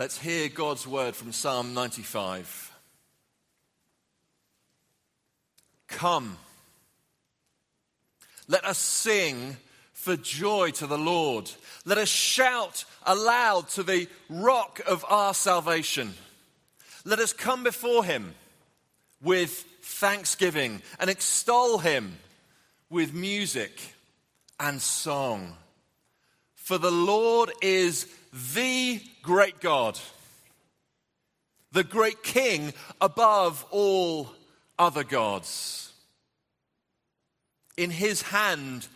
Let's hear God's word from Psalm 95. Come, let us sing for joy to the Lord. Let us shout aloud to the rock of our salvation. Let us come before him with thanksgiving and extol him with music and song. For the Lord is the great God, the great King above all other gods. In his hand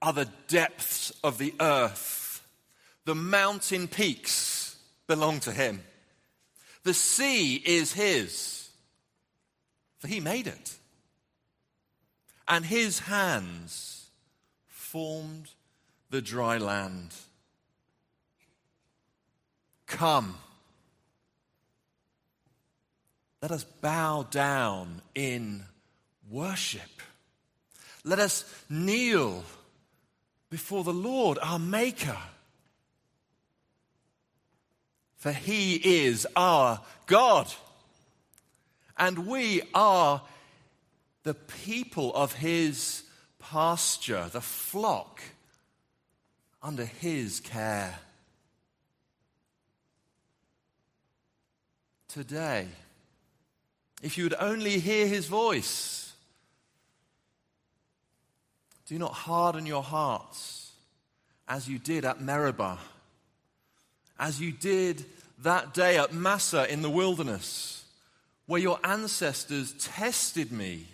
are the depths of the earth. The mountain peaks belong to him. The sea is his, for he made it. And his hands formed the dry land. Come. Let us bow down in worship. Let us kneel before the Lord, our Maker. For he is our God, and we are the people of his pasture, the flock under his care. Today, if you would only hear his voice, do not harden your hearts as you did at Meribah, as you did that day at Massah in the wilderness, where your ancestors tested me.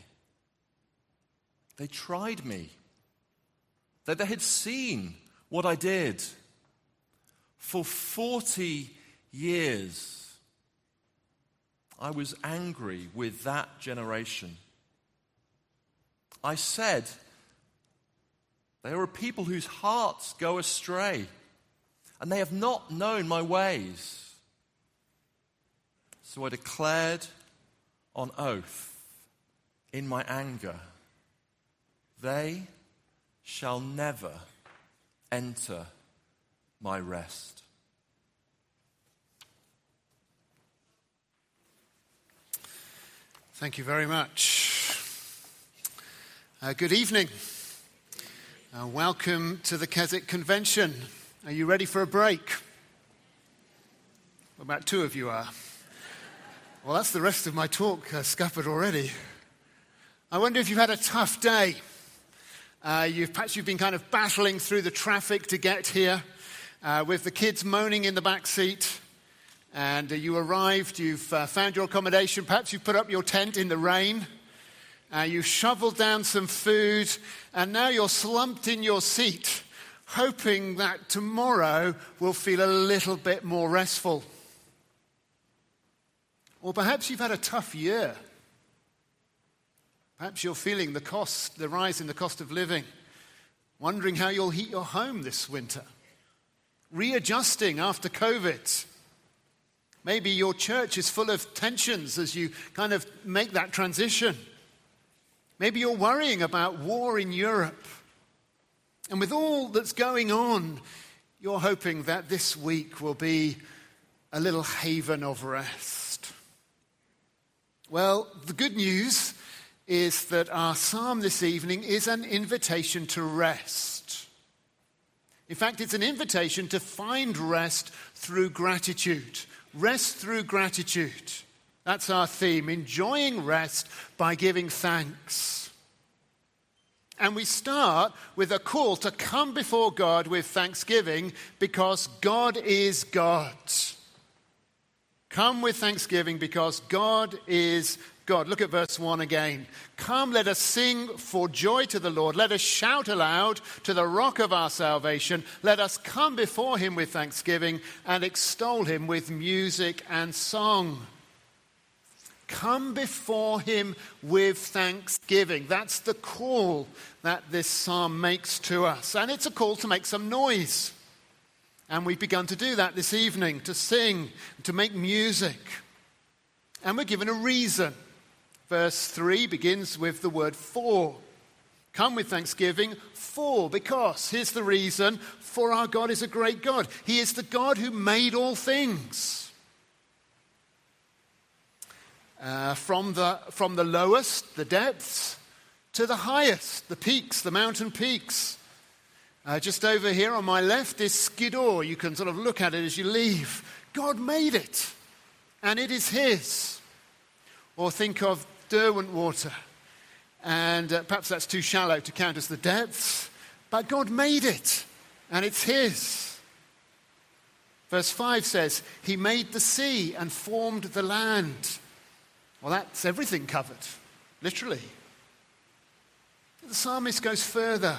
They tried me, that they had seen what I did. For 40 years, I was angry with that generation. I said, they are a people whose hearts go astray, and they have not known my ways. So I declared on oath in my anger, they shall never enter my rest. Thank you very much. Uh, good evening. Uh, welcome to the Keswick Convention. Are you ready for a break? Well, about two of you are. Well, that's the rest of my talk uh, scuppered already. I wonder if you've had a tough day. Uh, you've, perhaps you've been kind of battling through the traffic to get here uh, with the kids moaning in the back seat. And uh, you arrived, you've uh, found your accommodation, perhaps you've put up your tent in the rain. Uh, you shoveled down some food, and now you're slumped in your seat, hoping that tomorrow will feel a little bit more restful. Or perhaps you've had a tough year. Perhaps you're feeling the cost, the rise in the cost of living, wondering how you'll heat your home this winter, readjusting after COVID. Maybe your church is full of tensions as you kind of make that transition. Maybe you're worrying about war in Europe. And with all that's going on, you're hoping that this week will be a little haven of rest. Well, the good news is that our psalm this evening is an invitation to rest. In fact, it's an invitation to find rest through gratitude. Rest through gratitude. That's our theme, enjoying rest by giving thanks. And we start with a call to come before God with thanksgiving because God is God. Come with thanksgiving because God is God. Look at verse 1 again. Come, let us sing for joy to the Lord. Let us shout aloud to the rock of our salvation. Let us come before him with thanksgiving and extol him with music and song. Come before him with thanksgiving. That's the call that this psalm makes to us. And it's a call to make some noise. And we've begun to do that this evening to sing, to make music. And we're given a reason. Verse 3 begins with the word for. Come with thanksgiving for, because. Here's the reason for our God is a great God. He is the God who made all things. Uh, from, the, from the lowest, the depths, to the highest, the peaks, the mountain peaks. Uh, just over here on my left is Skiddaw. You can sort of look at it as you leave. God made it, and it is His. Or think of Derwentwater, and uh, perhaps that's too shallow to count as the depths, but God made it, and it's His. Verse 5 says, He made the sea and formed the land. Well, that's everything covered, literally. The psalmist goes further.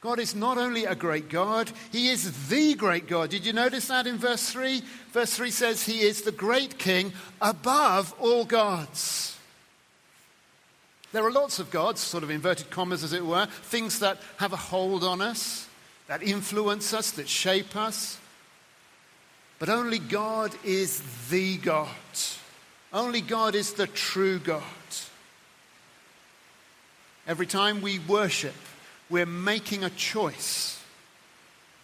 God is not only a great God, He is the great God. Did you notice that in verse 3? Verse 3 says, He is the great King above all gods. There are lots of gods, sort of inverted commas as it were, things that have a hold on us, that influence us, that shape us. But only God is the God. Only God is the true God. Every time we worship, we're making a choice.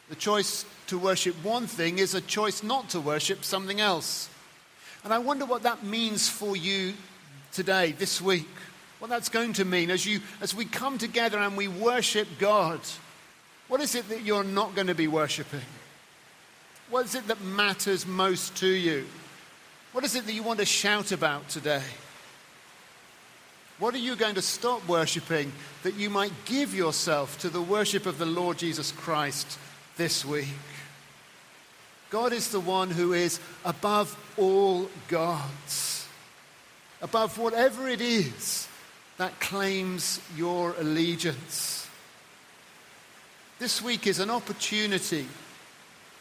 The choice to worship one thing is a choice not to worship something else. And I wonder what that means for you today, this week. What that's going to mean as, you, as we come together and we worship God. What is it that you're not going to be worshiping? What is it that matters most to you? What is it that you want to shout about today? What are you going to stop worshipping that you might give yourself to the worship of the Lord Jesus Christ this week? God is the one who is above all gods, above whatever it is that claims your allegiance. This week is an opportunity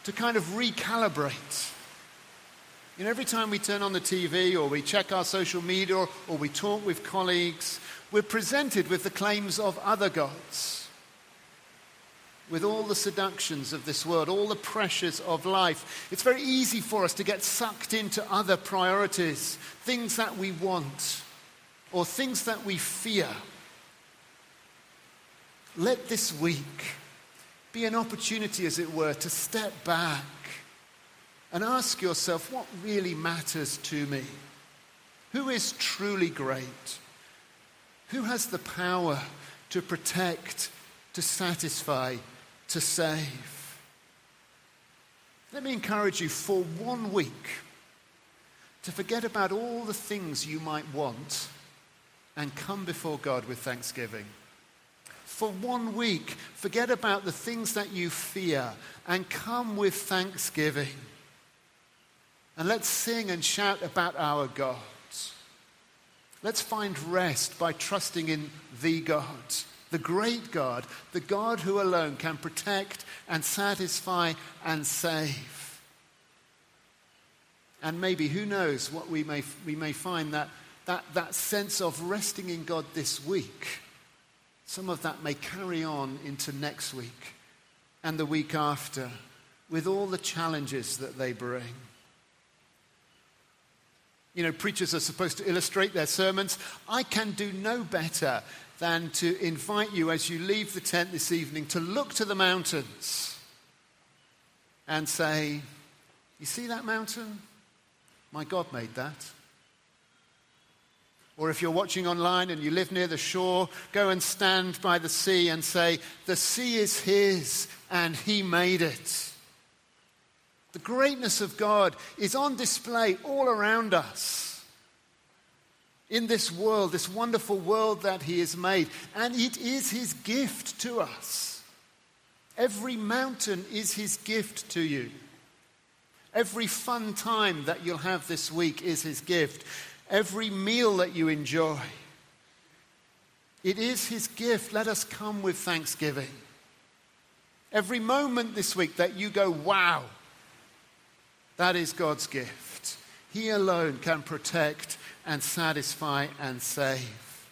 to kind of recalibrate you know, every time we turn on the TV or we check our social media or, or we talk with colleagues, we're presented with the claims of other gods. With all the seductions of this world, all the pressures of life, it's very easy for us to get sucked into other priorities, things that we want or things that we fear. Let this week be an opportunity, as it were, to step back and ask yourself what really matters to me? Who is truly great? Who has the power to protect, to satisfy, to save? Let me encourage you for one week to forget about all the things you might want and come before God with thanksgiving. For one week, forget about the things that you fear and come with thanksgiving. And let's sing and shout about our God. Let's find rest by trusting in the God, the great God, the God who alone can protect and satisfy and save. And maybe, who knows, what we may, we may find that, that, that sense of resting in God this week, some of that may carry on into next week and the week after with all the challenges that they bring you know, preachers are supposed to illustrate their sermons. I can do no better than to invite you as you leave the tent this evening to look to the mountains and say, You see that mountain? My God made that. Or if you're watching online and you live near the shore, go and stand by the sea and say, The sea is His and He made it. The greatness of God is on display all around us. In this world, this wonderful world that He has made, and it is His gift to us. Every mountain is His gift to you. Every fun time that you'll have this week is His gift. Every meal that you enjoy. It is His gift. Let us come with thanksgiving. Every moment this week that you go, wow, that is God's gift. He alone can protect and satisfy and save.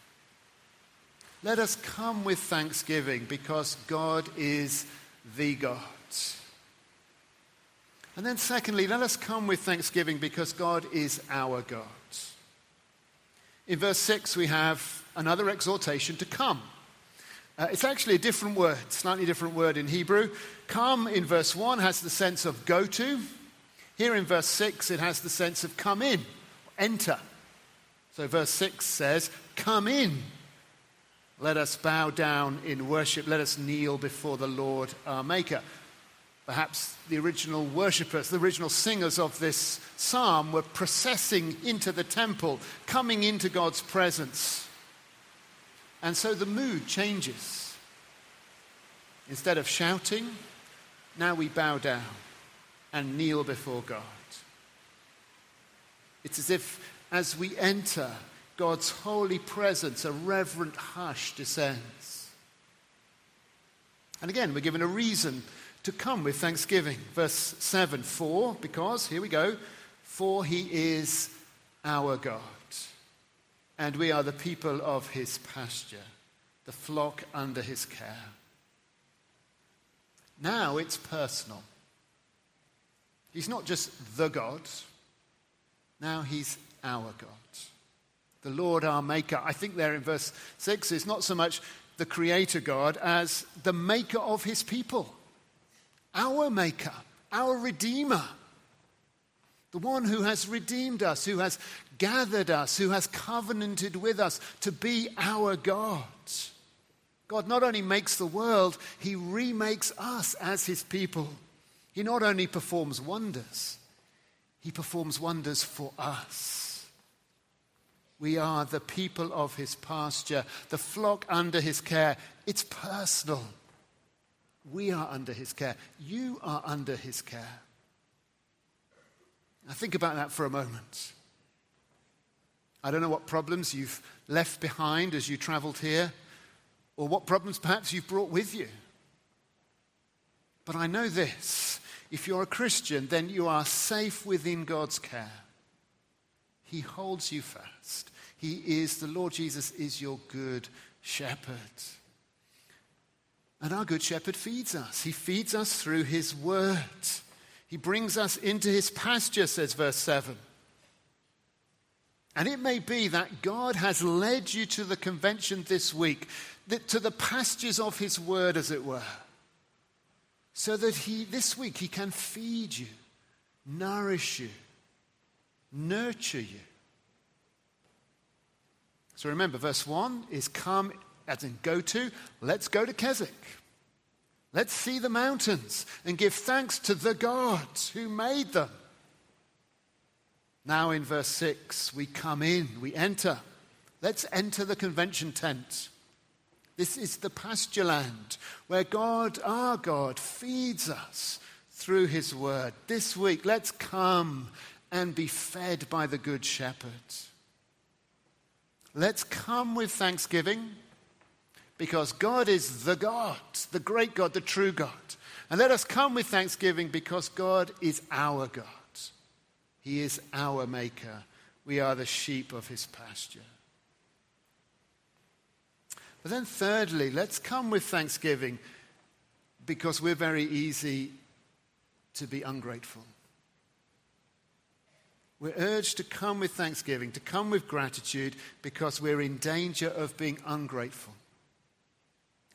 Let us come with thanksgiving because God is the God. And then, secondly, let us come with thanksgiving because God is our God. In verse 6, we have another exhortation to come. Uh, it's actually a different word, slightly different word in Hebrew. Come in verse 1 has the sense of go to. Here in verse 6, it has the sense of come in, enter. So verse 6 says, Come in. Let us bow down in worship. Let us kneel before the Lord our Maker. Perhaps the original worshippers, the original singers of this psalm were processing into the temple, coming into God's presence. And so the mood changes. Instead of shouting, now we bow down and kneel before God. It's as if as we enter God's holy presence, a reverent hush descends. And again, we're given a reason to come with thanksgiving. Verse 7 For, because, here we go, for he is our God and we are the people of his pasture, the flock under his care. Now it's personal. He's not just the God, now he's our God. The Lord our Maker. I think there in verse 6 is not so much the Creator God as the Maker of his people. Our Maker, our Redeemer. The one who has redeemed us, who has gathered us, who has covenanted with us to be our God. God not only makes the world, He remakes us as His people. He not only performs wonders, He performs wonders for us. We are the people of His pasture, the flock under His care. It's personal. We are under His care. You are under His care. Now, think about that for a moment. I don't know what problems you've left behind as you traveled here, or what problems perhaps you've brought with you. But I know this if you're a Christian, then you are safe within God's care. He holds you fast. He is, the Lord Jesus is your good shepherd. And our good shepherd feeds us. He feeds us through his word. He brings us into his pasture, says verse 7. And it may be that God has led you to the convention this week, to the pastures of His Word, as it were, so that He, this week, He can feed you, nourish you, nurture you. So remember, verse 1 is come, as in go to. Let's go to Keswick. Let's see the mountains and give thanks to the God who made them. Now, in verse 6, we come in, we enter. Let's enter the convention tent. This is the pasture land where God, our God, feeds us through his word. This week, let's come and be fed by the Good Shepherd. Let's come with thanksgiving because God is the God, the great God, the true God. And let us come with thanksgiving because God is our God. He is our maker. We are the sheep of his pasture. But then, thirdly, let's come with thanksgiving because we're very easy to be ungrateful. We're urged to come with thanksgiving, to come with gratitude because we're in danger of being ungrateful.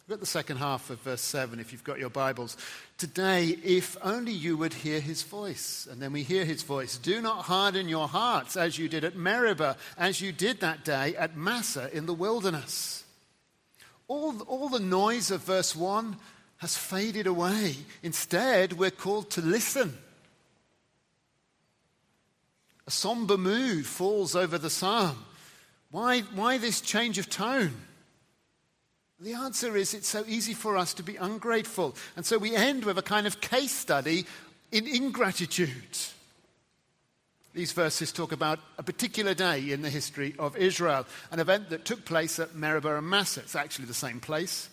Look at the second half of verse 7 if you've got your Bibles. Today, if only you would hear his voice. And then we hear his voice. Do not harden your hearts as you did at Meribah, as you did that day at Massah in the wilderness. All, all the noise of verse 1 has faded away. Instead, we're called to listen. A somber mood falls over the psalm. Why, why this change of tone? The answer is it's so easy for us to be ungrateful. And so we end with a kind of case study in ingratitude. These verses talk about a particular day in the history of Israel, an event that took place at Meribah and Massah. It's actually the same place.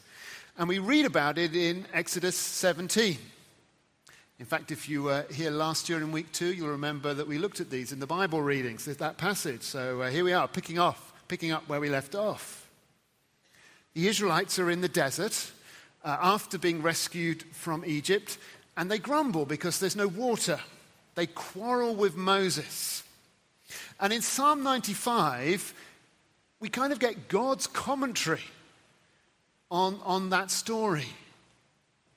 And we read about it in Exodus 17. In fact, if you were here last year in week two, you'll remember that we looked at these in the Bible readings. That passage. So uh, here we are, picking off, picking up where we left off. The Israelites are in the desert uh, after being rescued from Egypt, and they grumble because there's no water. They quarrel with Moses. And in Psalm 95, we kind of get God's commentary on, on that story.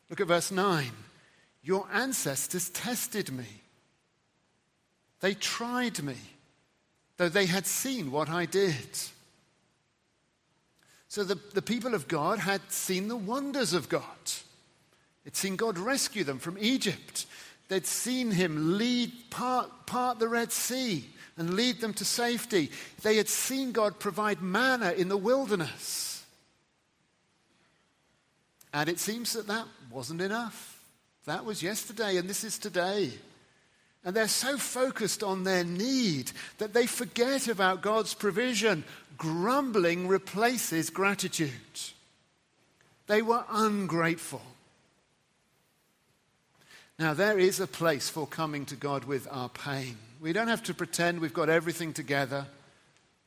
Look at verse 9. Your ancestors tested me. They tried me, though they had seen what I did. So the, the people of God had seen the wonders of God. They'd seen God rescue them from Egypt. They'd seen him lead part, part the Red Sea and lead them to safety. They had seen God provide manna in the wilderness. And it seems that that wasn't enough. That was yesterday, and this is today. And they're so focused on their need that they forget about God's provision. Grumbling replaces gratitude. They were ungrateful. Now, there is a place for coming to God with our pain. We don't have to pretend we've got everything together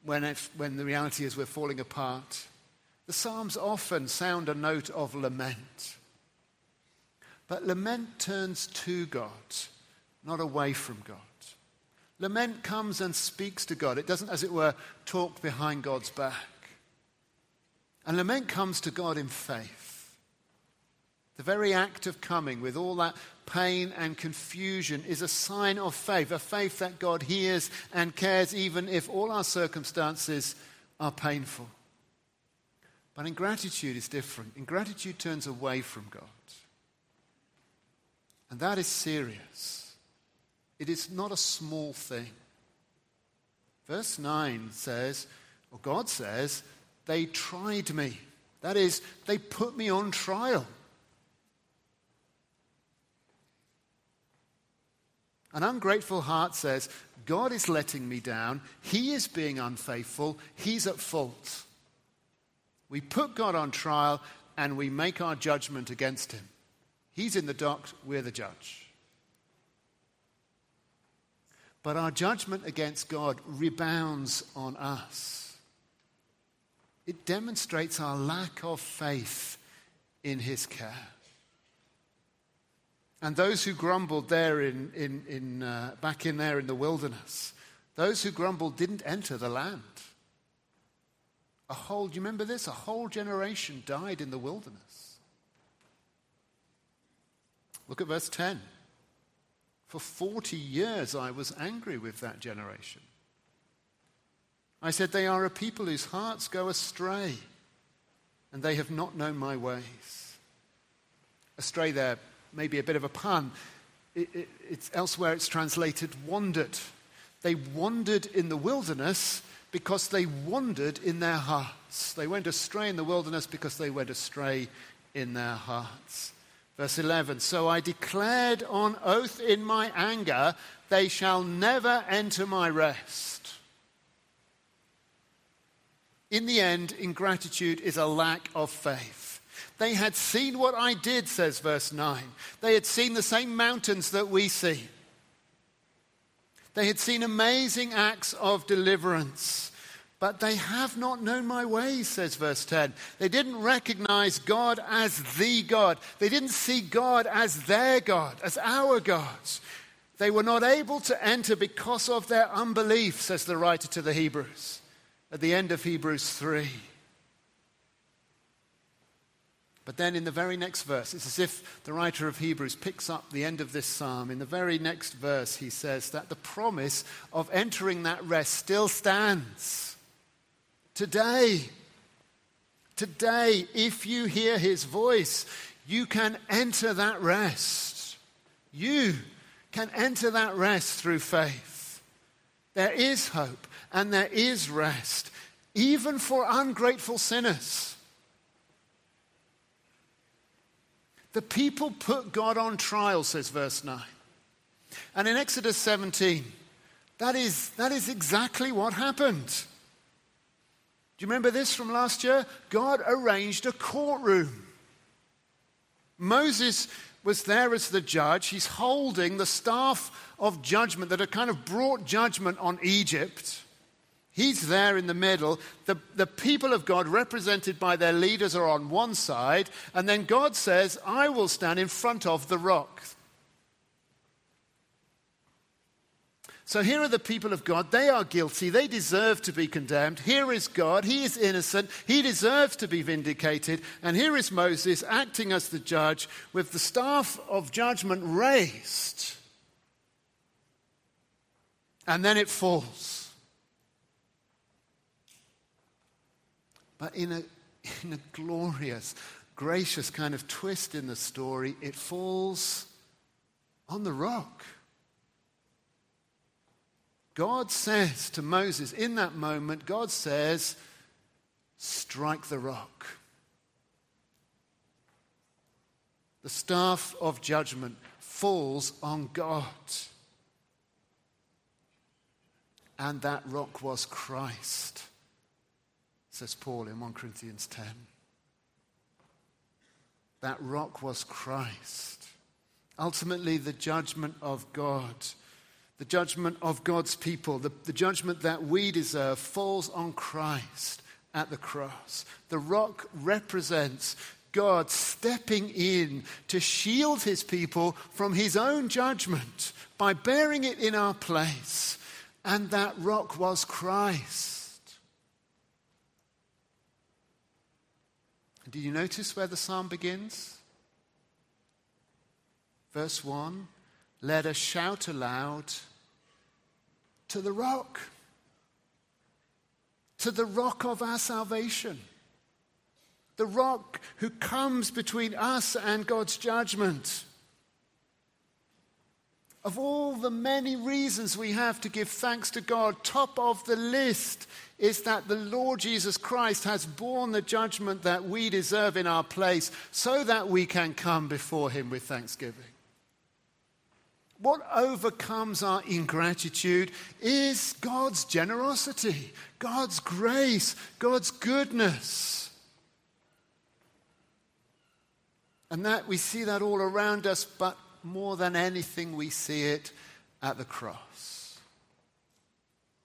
when, when the reality is we're falling apart. The Psalms often sound a note of lament. But lament turns to God, not away from God. Lament comes and speaks to God. It doesn't, as it were, talk behind God's back. And lament comes to God in faith. The very act of coming with all that pain and confusion is a sign of faith, a faith that God hears and cares even if all our circumstances are painful. But ingratitude is different. Ingratitude turns away from God. And that is serious. It is not a small thing. Verse 9 says, or God says, they tried me. That is, they put me on trial. An ungrateful heart says, God is letting me down. He is being unfaithful. He's at fault. We put God on trial and we make our judgment against him. He's in the dock, we're the judge. But our judgment against God rebounds on us. It demonstrates our lack of faith in His care. And those who grumbled there in, in, in uh, back in there in the wilderness, those who grumbled didn't enter the land. A whole, do you remember this? A whole generation died in the wilderness. Look at verse 10. For 40 years I was angry with that generation. I said, They are a people whose hearts go astray, and they have not known my ways. Astray there may be a bit of a pun. It, it, it's, elsewhere it's translated wandered. They wandered in the wilderness because they wandered in their hearts. They went astray in the wilderness because they went astray in their hearts. Verse 11 So I declared on oath in my anger, they shall never enter my rest. In the end, ingratitude is a lack of faith. They had seen what I did, says verse 9. They had seen the same mountains that we see. They had seen amazing acts of deliverance. But they have not known my ways, says verse 10. They didn't recognize God as the God. They didn't see God as their God, as our God. They were not able to enter because of their unbelief, says the writer to the Hebrews at the end of Hebrews 3. But then in the very next verse, it's as if the writer of Hebrews picks up the end of this psalm. In the very next verse, he says that the promise of entering that rest still stands. Today, today, if you hear his voice, you can enter that rest. You can enter that rest through faith. There is hope and there is rest, even for ungrateful sinners. The people put God on trial, says verse 9. And in Exodus 17, that is, that is exactly what happened you remember this from last year? God arranged a courtroom. Moses was there as the judge. He's holding the staff of judgment that had kind of brought judgment on Egypt. He's there in the middle. The, the people of God, represented by their leaders, are on one side. And then God says, I will stand in front of the rock. So here are the people of God. They are guilty. They deserve to be condemned. Here is God. He is innocent. He deserves to be vindicated. And here is Moses acting as the judge with the staff of judgment raised. And then it falls. But in a, in a glorious, gracious kind of twist in the story, it falls on the rock. God says to Moses in that moment, God says, strike the rock. The staff of judgment falls on God. And that rock was Christ, says Paul in 1 Corinthians 10. That rock was Christ. Ultimately, the judgment of God the judgment of God's people, the, the judgment that we deserve, falls on Christ at the cross. The rock represents God stepping in to shield his people from his own judgment by bearing it in our place. And that rock was Christ. Do you notice where the psalm begins? Verse 1 Let us shout aloud to the rock, to the rock of our salvation, the rock who comes between us and God's judgment. Of all the many reasons we have to give thanks to God, top of the list is that the Lord Jesus Christ has borne the judgment that we deserve in our place so that we can come before Him with thanksgiving. What overcomes our ingratitude is God's generosity, God's grace, God's goodness. And that we see that all around us, but more than anything, we see it at the cross.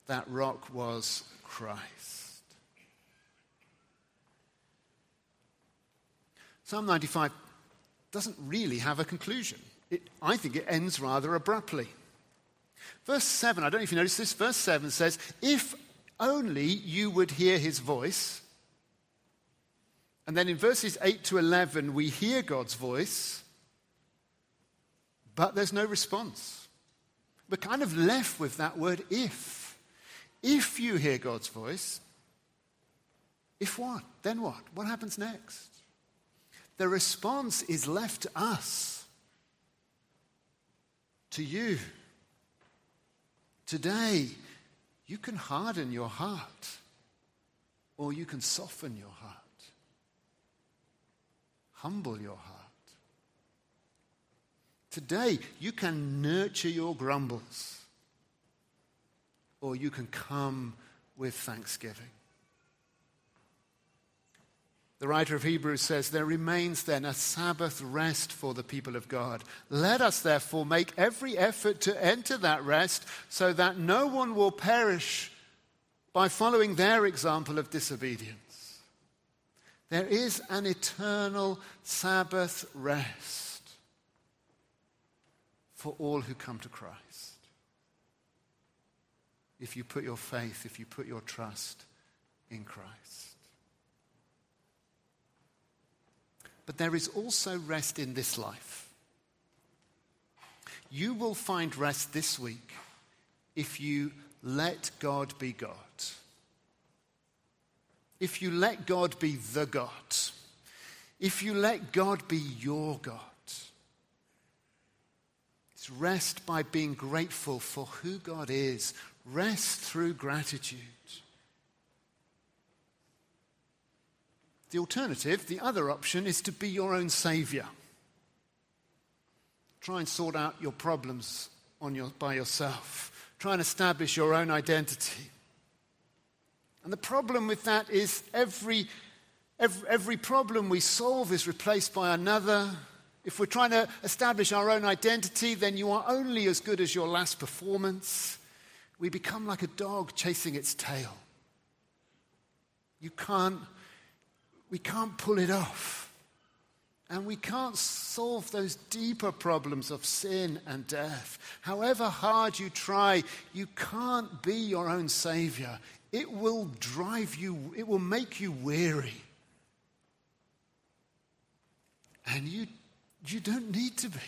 That rock was Christ. Psalm 95 doesn't really have a conclusion it, I think it ends rather abruptly. Verse 7, I don't know if you noticed this, verse 7 says, If only you would hear his voice. And then in verses 8 to 11, we hear God's voice, but there's no response. We're kind of left with that word if. If you hear God's voice, if what? Then what? What happens next? The response is left to us to you. Today, you can harden your heart or you can soften your heart, humble your heart. Today, you can nurture your grumbles or you can come with thanksgiving. The writer of Hebrews says, There remains then a Sabbath rest for the people of God. Let us therefore make every effort to enter that rest so that no one will perish by following their example of disobedience. There is an eternal Sabbath rest for all who come to Christ. If you put your faith, if you put your trust in Christ. But there is also rest in this life. You will find rest this week if you let God be God. If you let God be the God. If you let God be your God. It's rest by being grateful for who God is. Rest through gratitude. The alternative, the other option, is to be your own savior. Try and sort out your problems your, by yourself. Try and establish your own identity. And the problem with that is every, every, every problem we solve is replaced by another. If we're trying to establish our own identity, then you are only as good as your last performance. We become like a dog chasing its tail. You can't we can't pull it off. And we can't solve those deeper problems of sin and death. However hard you try, you can't be your own Savior. It will drive you, it will make you weary. And you, you don't need to be.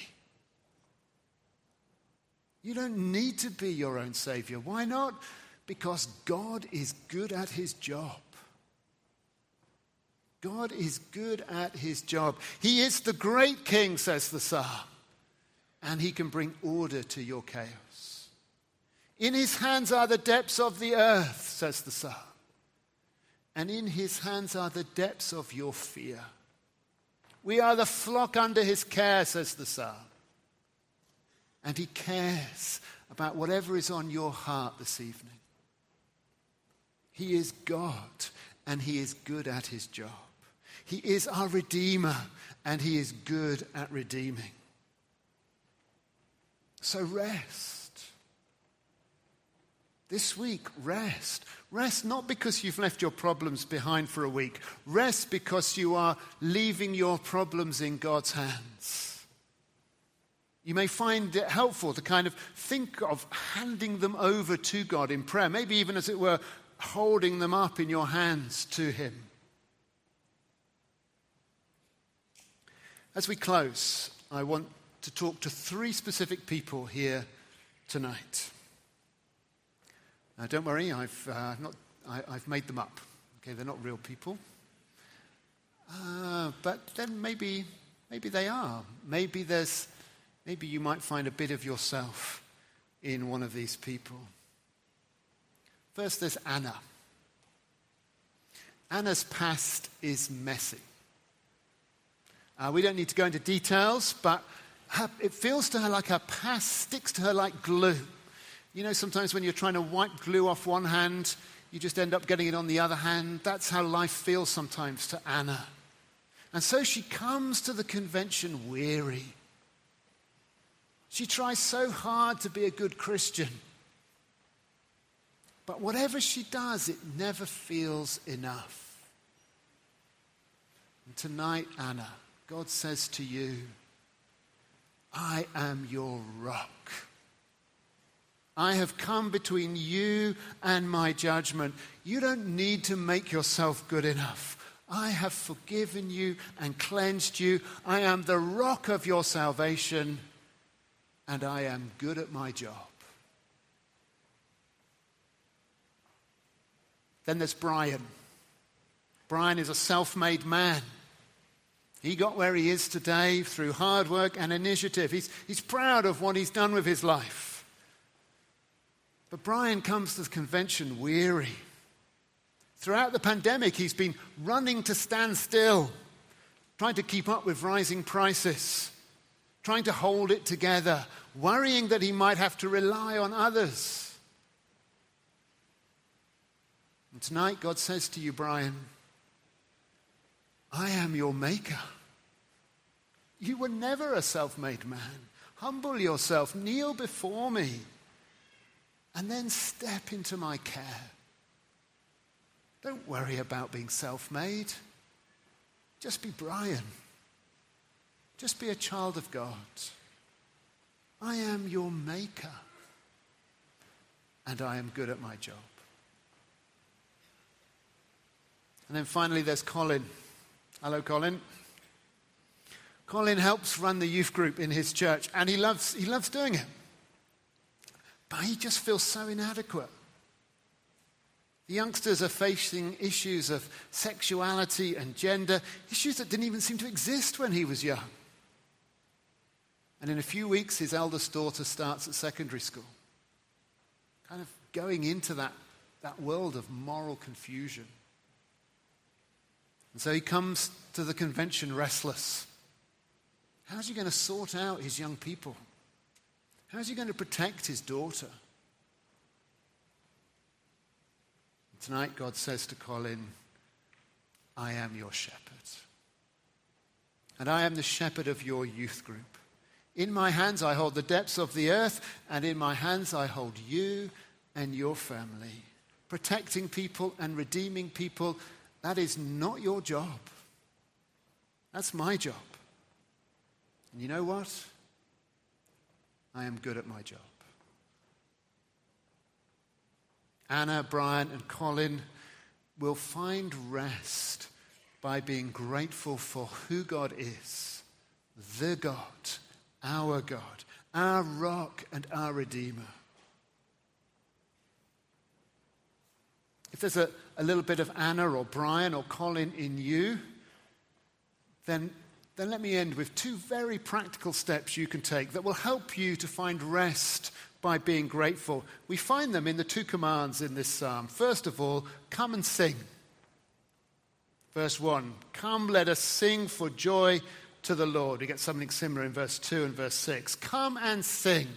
You don't need to be your own Savior. Why not? Because God is good at His job. God is good at his job. He is the great king, says the psalm, and he can bring order to your chaos. In his hands are the depths of the earth, says the psalm, and in his hands are the depths of your fear. We are the flock under his care, says the psalm. And he cares about whatever is on your heart this evening. He is God, and he is good at his job. He is our Redeemer, and He is good at redeeming. So rest. This week, rest. Rest not because you've left your problems behind for a week. Rest because you are leaving your problems in God's hands. You may find it helpful to kind of think of handing them over to God in prayer, maybe even as it were, holding them up in your hands to Him. As we close, I want to talk to three specific people here tonight. Now, don't worry, I've, uh, not, I, have made them up. Okay, they're not real people. Uh, but then maybe, maybe they are. Maybe, there's, maybe you might find a bit of yourself in one of these people. First, there's Anna. Anna's past is messy. Uh, we don't need to go into details, but her, it feels to her like her past sticks to her like glue. You know, sometimes when you're trying to wipe glue off one hand, you just end up getting it on the other hand. That's how life feels sometimes to Anna. And so she comes to the convention weary. She tries so hard to be a good Christian. But whatever she does, it never feels enough. And tonight, Anna, God says to you, I am your rock. I have come between you and my judgment. You don't need to make yourself good enough. I have forgiven you and cleansed you. I am the rock of your salvation, and I am good at my job. Then there's Brian. Brian is a self made man. He got where he is today through hard work and initiative. He's, he's proud of what he's done with his life. But Brian comes to the convention weary. Throughout the pandemic, he's been running to stand still, trying to keep up with rising prices, trying to hold it together, worrying that he might have to rely on others. And tonight, God says to you, Brian, I am your maker. You were never a self made man. Humble yourself, kneel before me, and then step into my care. Don't worry about being self made. Just be Brian. Just be a child of God. I am your maker, and I am good at my job. And then finally, there's Colin. Hello, Colin. Colin helps run the youth group in his church, and he loves, he loves doing it. But he just feels so inadequate. The youngsters are facing issues of sexuality and gender, issues that didn't even seem to exist when he was young. And in a few weeks, his eldest daughter starts at secondary school, kind of going into that, that world of moral confusion. And so he comes to the convention restless. How's he going to sort out his young people? How's he going to protect his daughter? Tonight, God says to Colin, I am your shepherd. And I am the shepherd of your youth group. In my hands I hold the depths of the earth, and in my hands I hold you and your family. Protecting people and redeeming people that is not your job. That's my job. And you know what? I am good at my job. Anna, Brian, and Colin will find rest by being grateful for who God is the God, our God, our rock, and our Redeemer. If there's a, a little bit of Anna or Brian or Colin in you, then, then let me end with two very practical steps you can take that will help you to find rest by being grateful. We find them in the two commands in this psalm. First of all, come and sing. Verse 1 Come, let us sing for joy to the Lord. We get something similar in verse 2 and verse 6. Come and sing.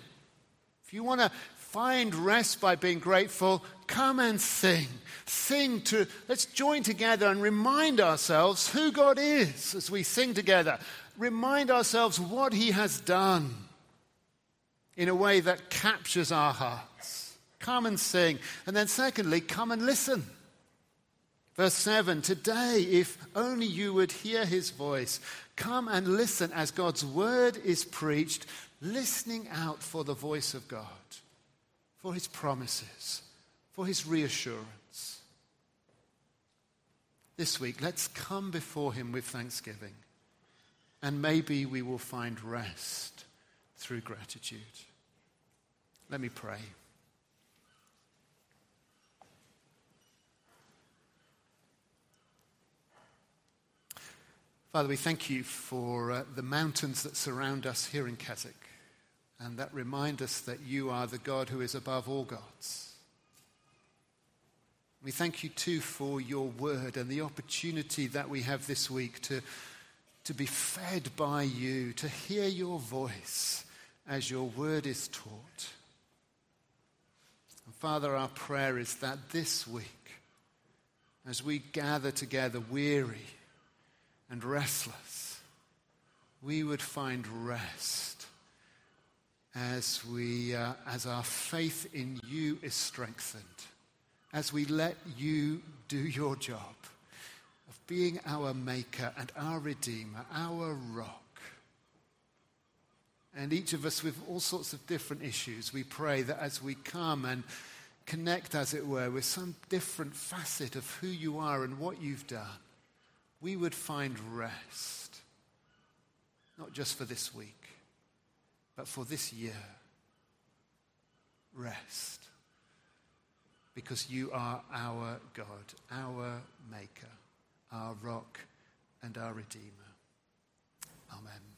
If you want to find rest by being grateful, come and sing. Sing to, let's join together and remind ourselves who God is as we sing together. Remind ourselves what He has done in a way that captures our hearts. Come and sing. And then, secondly, come and listen. Verse 7 Today, if only you would hear his voice, come and listen as God's word is preached, listening out for the voice of God for his promises, for his reassurance. This week, let's come before him with thanksgiving, and maybe we will find rest through gratitude. Let me pray. Father, we thank you for uh, the mountains that surround us here in Keswick and that remind us that you are the God who is above all gods. We thank you too for your word and the opportunity that we have this week to, to be fed by you, to hear your voice as your word is taught. And Father, our prayer is that this week, as we gather together weary and restless, we would find rest as, we, uh, as our faith in you is strengthened, as we let you do your job of being our maker and our redeemer, our rock. And each of us with all sorts of different issues, we pray that as we come and connect, as it were, with some different facet of who you are and what you've done, we would find rest, not just for this week but for this year, rest. Because you are our God, our Maker, our rock, and our Redeemer. Amen.